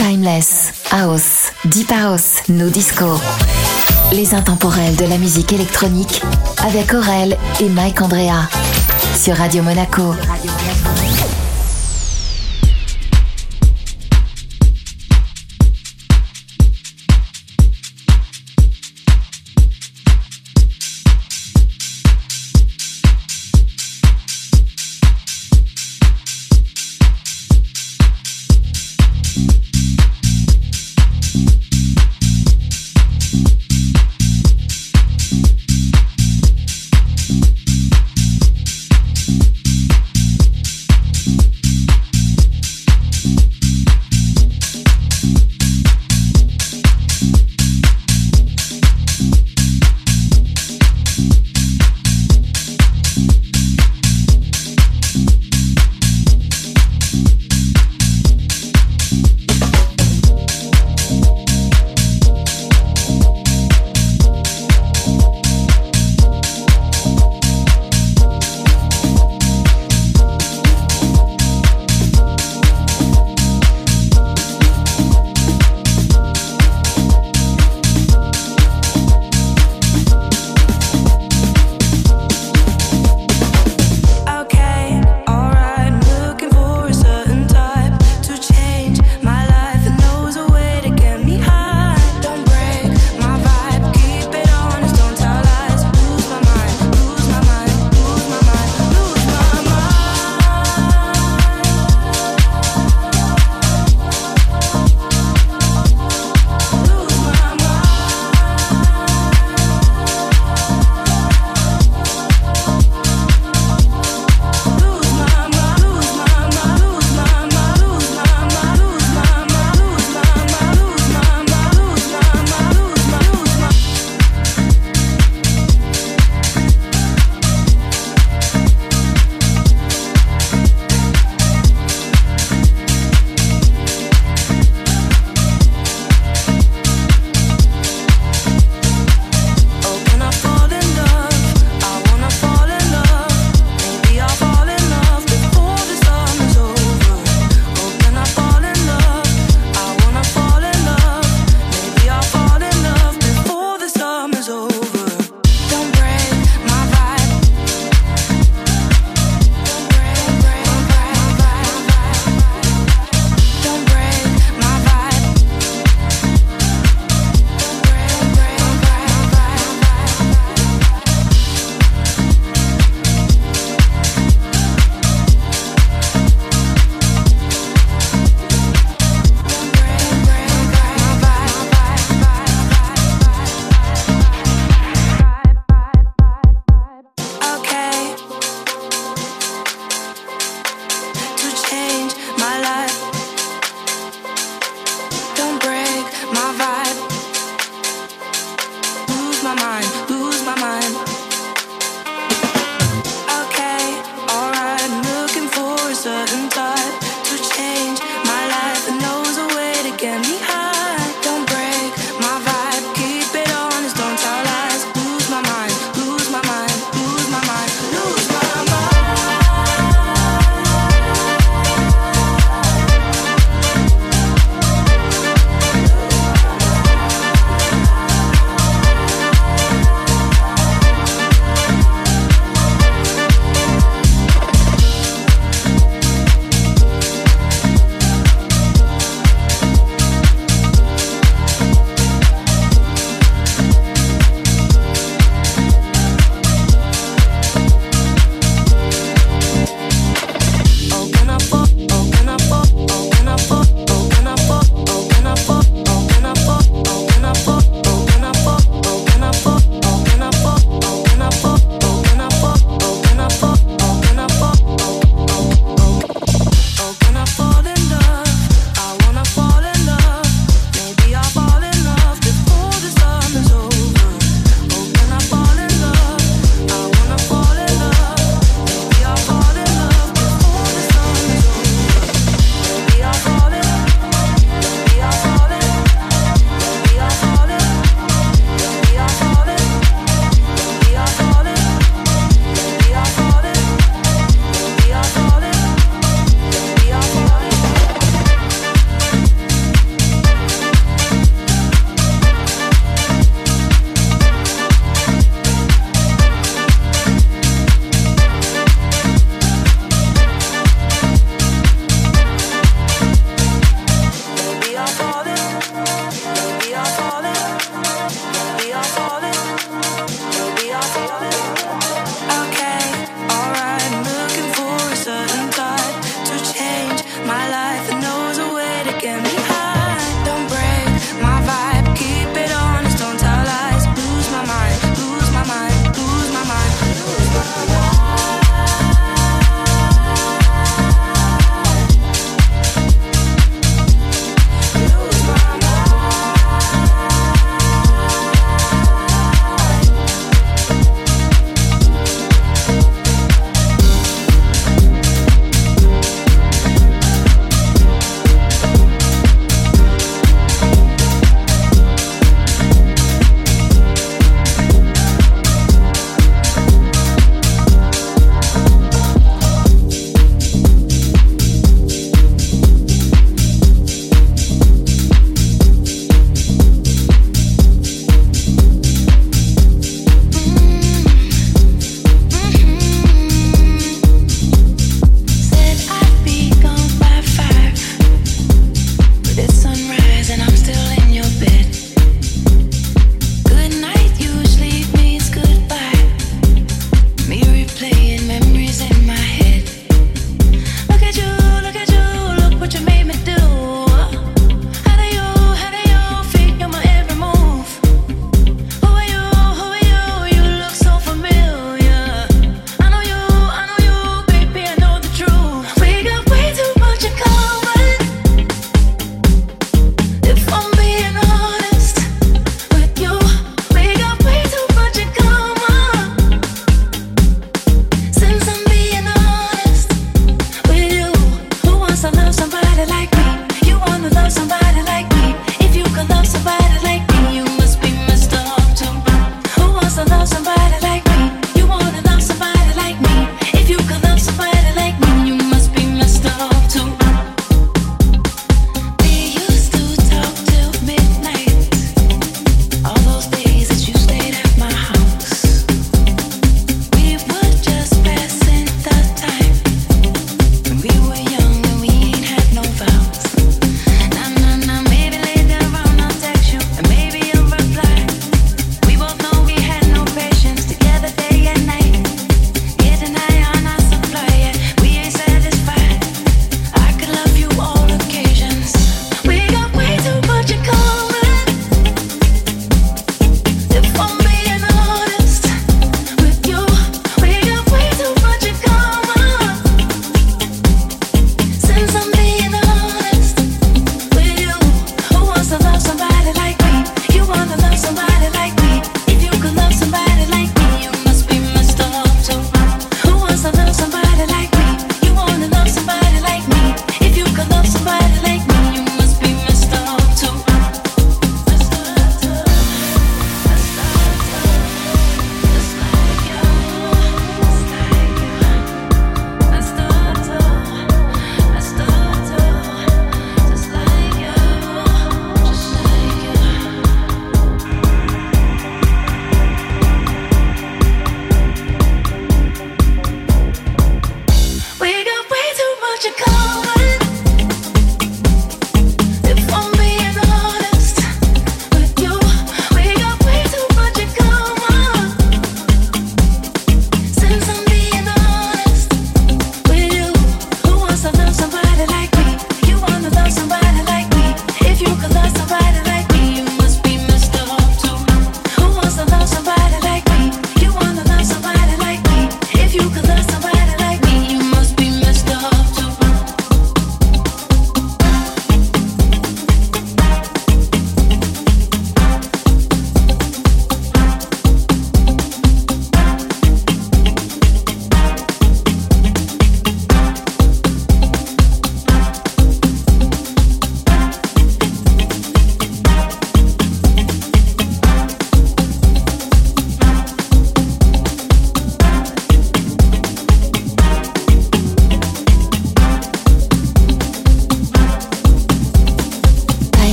Timeless, House, Deep House, No Disco. Les intemporels de la musique électronique avec Aurel et Mike Andrea sur Radio Monaco.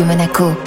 Radio Monaco.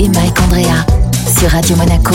Et Mike Andrea sur Radio Monaco.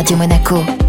Radio Monaco.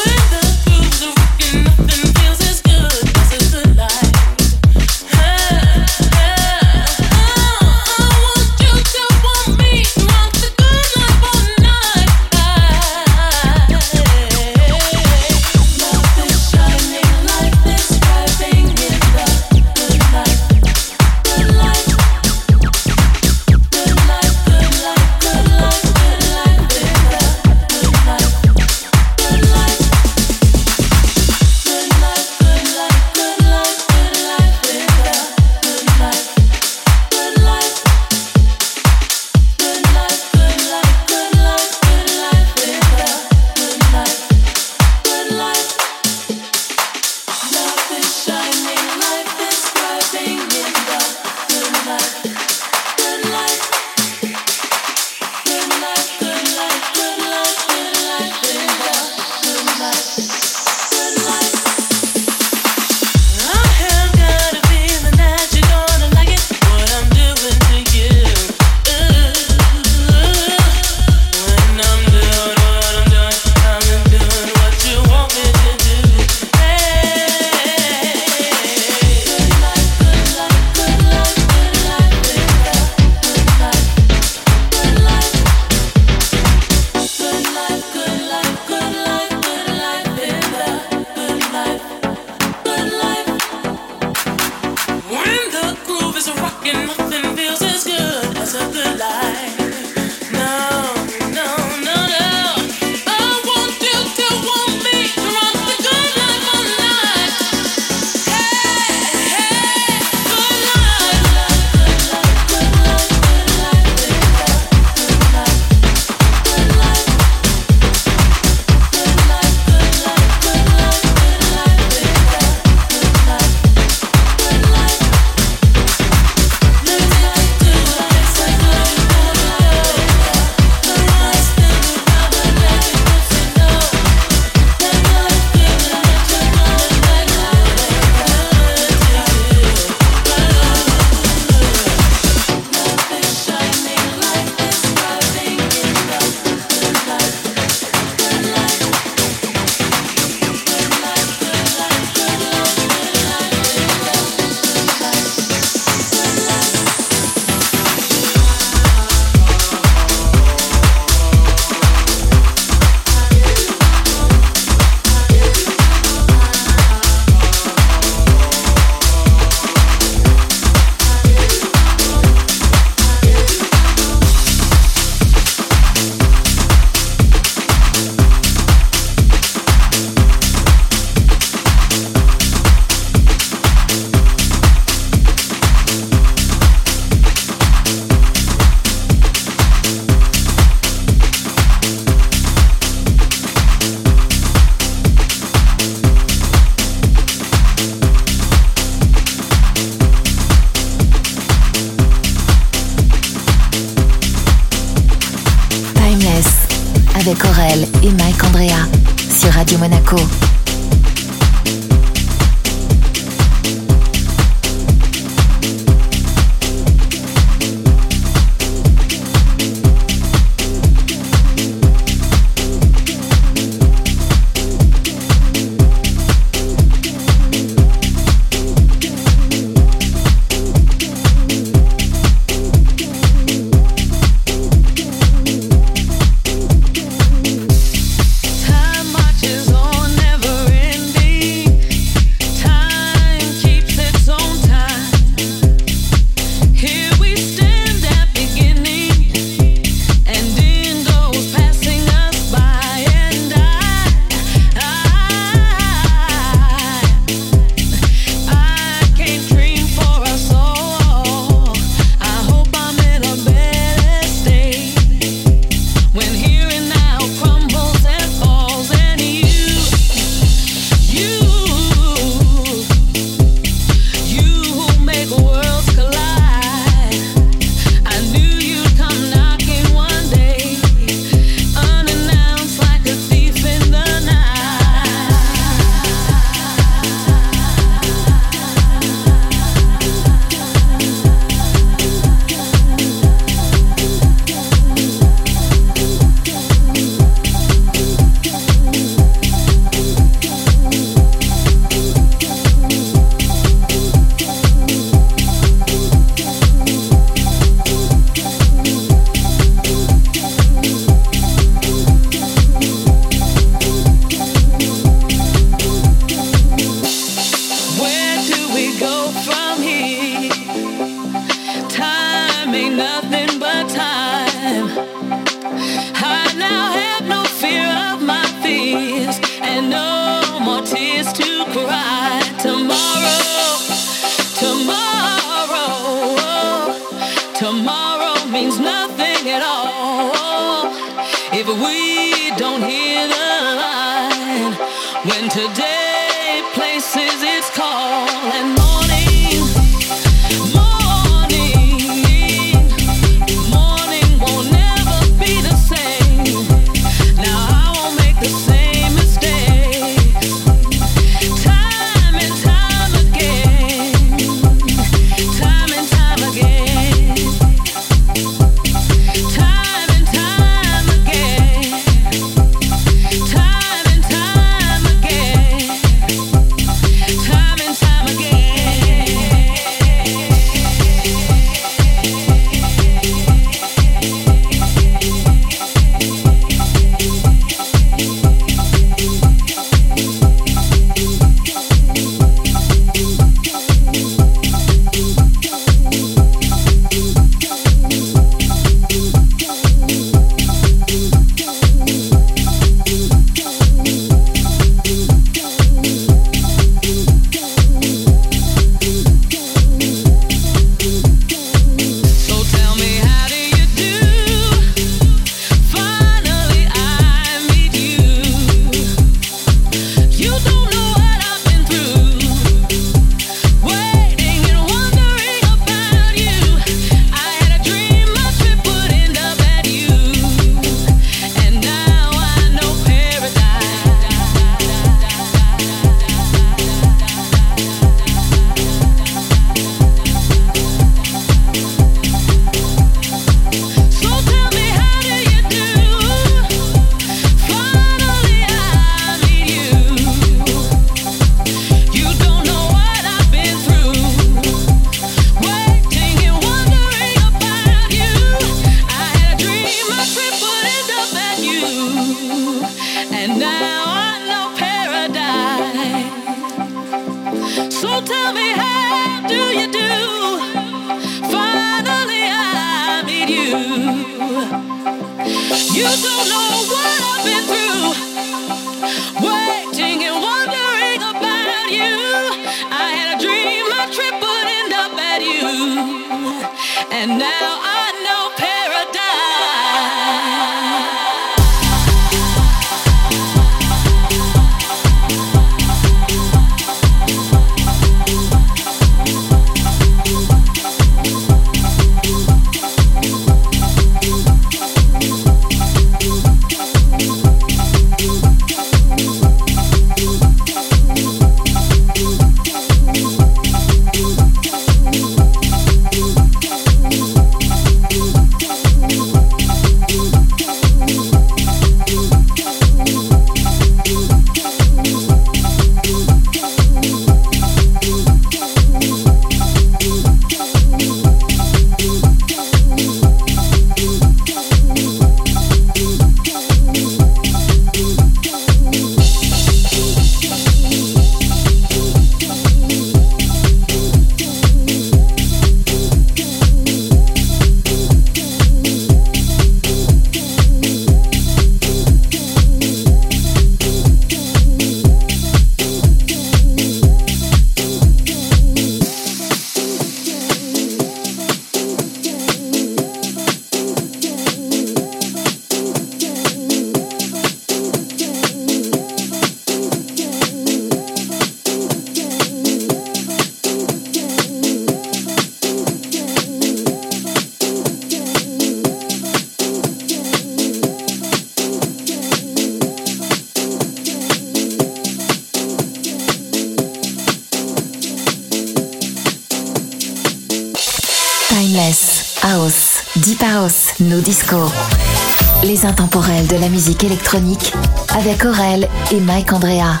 Musique électronique avec Aurel et Mike Andrea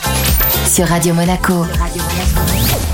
sur Radio Monaco. Radio Monaco.